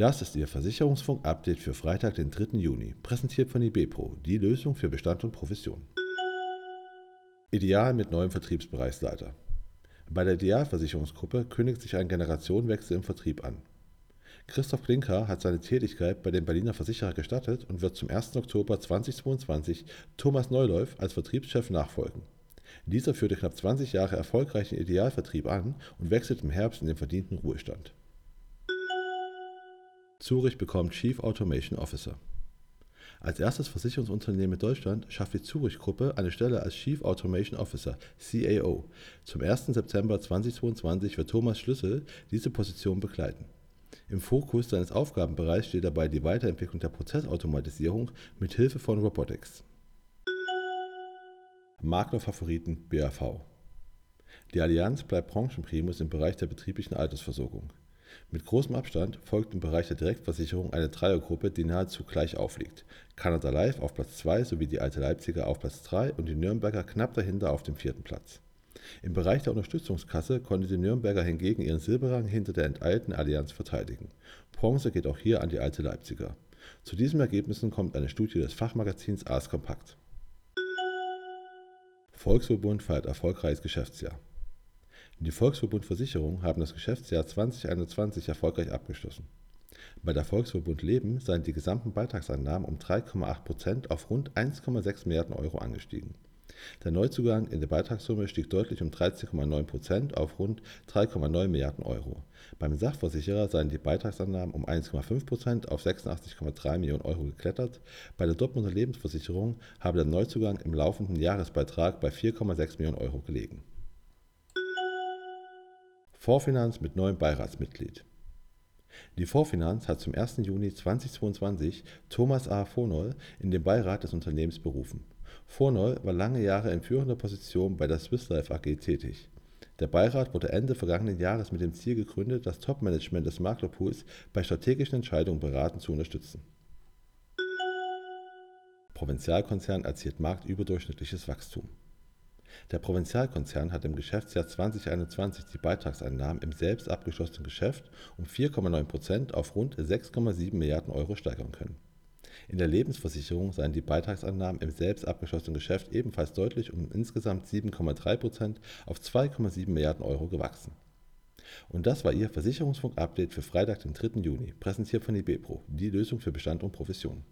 Das ist Ihr Versicherungsfunk-Update für Freitag, den 3. Juni, präsentiert von IBPRO, die Lösung für Bestand und Profession. Ideal mit neuem Vertriebsbereichsleiter. Bei der Idealversicherungsgruppe kündigt sich ein Generationenwechsel im Vertrieb an. Christoph Klinker hat seine Tätigkeit bei dem Berliner Versicherer gestattet und wird zum 1. Oktober 2022 Thomas Neuläuf als Vertriebschef nachfolgen. Dieser führte knapp 20 Jahre erfolgreichen Idealvertrieb an und wechselt im Herbst in den verdienten Ruhestand. Zurich bekommt Chief Automation Officer. Als erstes Versicherungsunternehmen in Deutschland schafft die Zurich-Gruppe eine Stelle als Chief Automation Officer, CAO. Zum 1. September 2022 wird Thomas Schlüssel diese Position begleiten. Im Fokus seines Aufgabenbereichs steht dabei die Weiterentwicklung der Prozessautomatisierung mit Hilfe von Robotics. Maklerfavoriten BAV Die Allianz bleibt Branchenprimus im Bereich der betrieblichen Altersversorgung. Mit großem Abstand folgt im Bereich der Direktversicherung eine Dreiergruppe, die nahezu gleich aufliegt: Canada Life auf Platz 2 sowie die Alte Leipziger auf Platz 3 und die Nürnberger knapp dahinter auf dem vierten Platz. Im Bereich der Unterstützungskasse konnte die Nürnberger hingegen ihren Silberrang hinter der enteilten Allianz verteidigen. Bronze geht auch hier an die Alte Leipziger. Zu diesen Ergebnissen kommt eine Studie des Fachmagazins Ars Compact. Volksverbund feiert erfolgreiches Geschäftsjahr die Volksverbund Versicherung haben das Geschäftsjahr 2021 erfolgreich abgeschlossen. Bei der Volksverbund Leben seien die gesamten Beitragseinnahmen um 3,8 Prozent auf rund 1,6 Milliarden Euro angestiegen. Der Neuzugang in der Beitragssumme stieg deutlich um 13,9 Prozent auf rund 3,9 Milliarden Euro. Beim Sachversicherer seien die Beitragseinnahmen um 1,5 Prozent auf 86,3 Millionen Euro geklettert. Bei der Dortmunder Lebensversicherung habe der Neuzugang im laufenden Jahresbeitrag bei 4,6 Millionen Euro gelegen. Vorfinanz mit neuem Beiratsmitglied. Die Vorfinanz hat zum 1. Juni 2022 Thomas A. Vornoll in den Beirat des Unternehmens berufen. Vornoll war lange Jahre in führender Position bei der Swiss Life AG tätig. Der Beirat wurde Ende vergangenen Jahres mit dem Ziel gegründet, das Topmanagement des Maklerpools bei strategischen Entscheidungen beraten zu unterstützen. Provinzialkonzern erzielt marktüberdurchschnittliches Wachstum. Der Provinzialkonzern hat im Geschäftsjahr 2021 die Beitragseinnahmen im selbst abgeschlossenen Geschäft um 4,9 Prozent auf rund 6,7 Milliarden Euro steigern können. In der Lebensversicherung seien die Beitragseinnahmen im selbst abgeschlossenen Geschäft ebenfalls deutlich um insgesamt 7,3 Prozent auf 2,7 Milliarden Euro gewachsen. Und das war Ihr Versicherungsfunk-Update für Freitag, den 3. Juni, präsentiert von IBPRO, die Lösung für Bestand und Profession.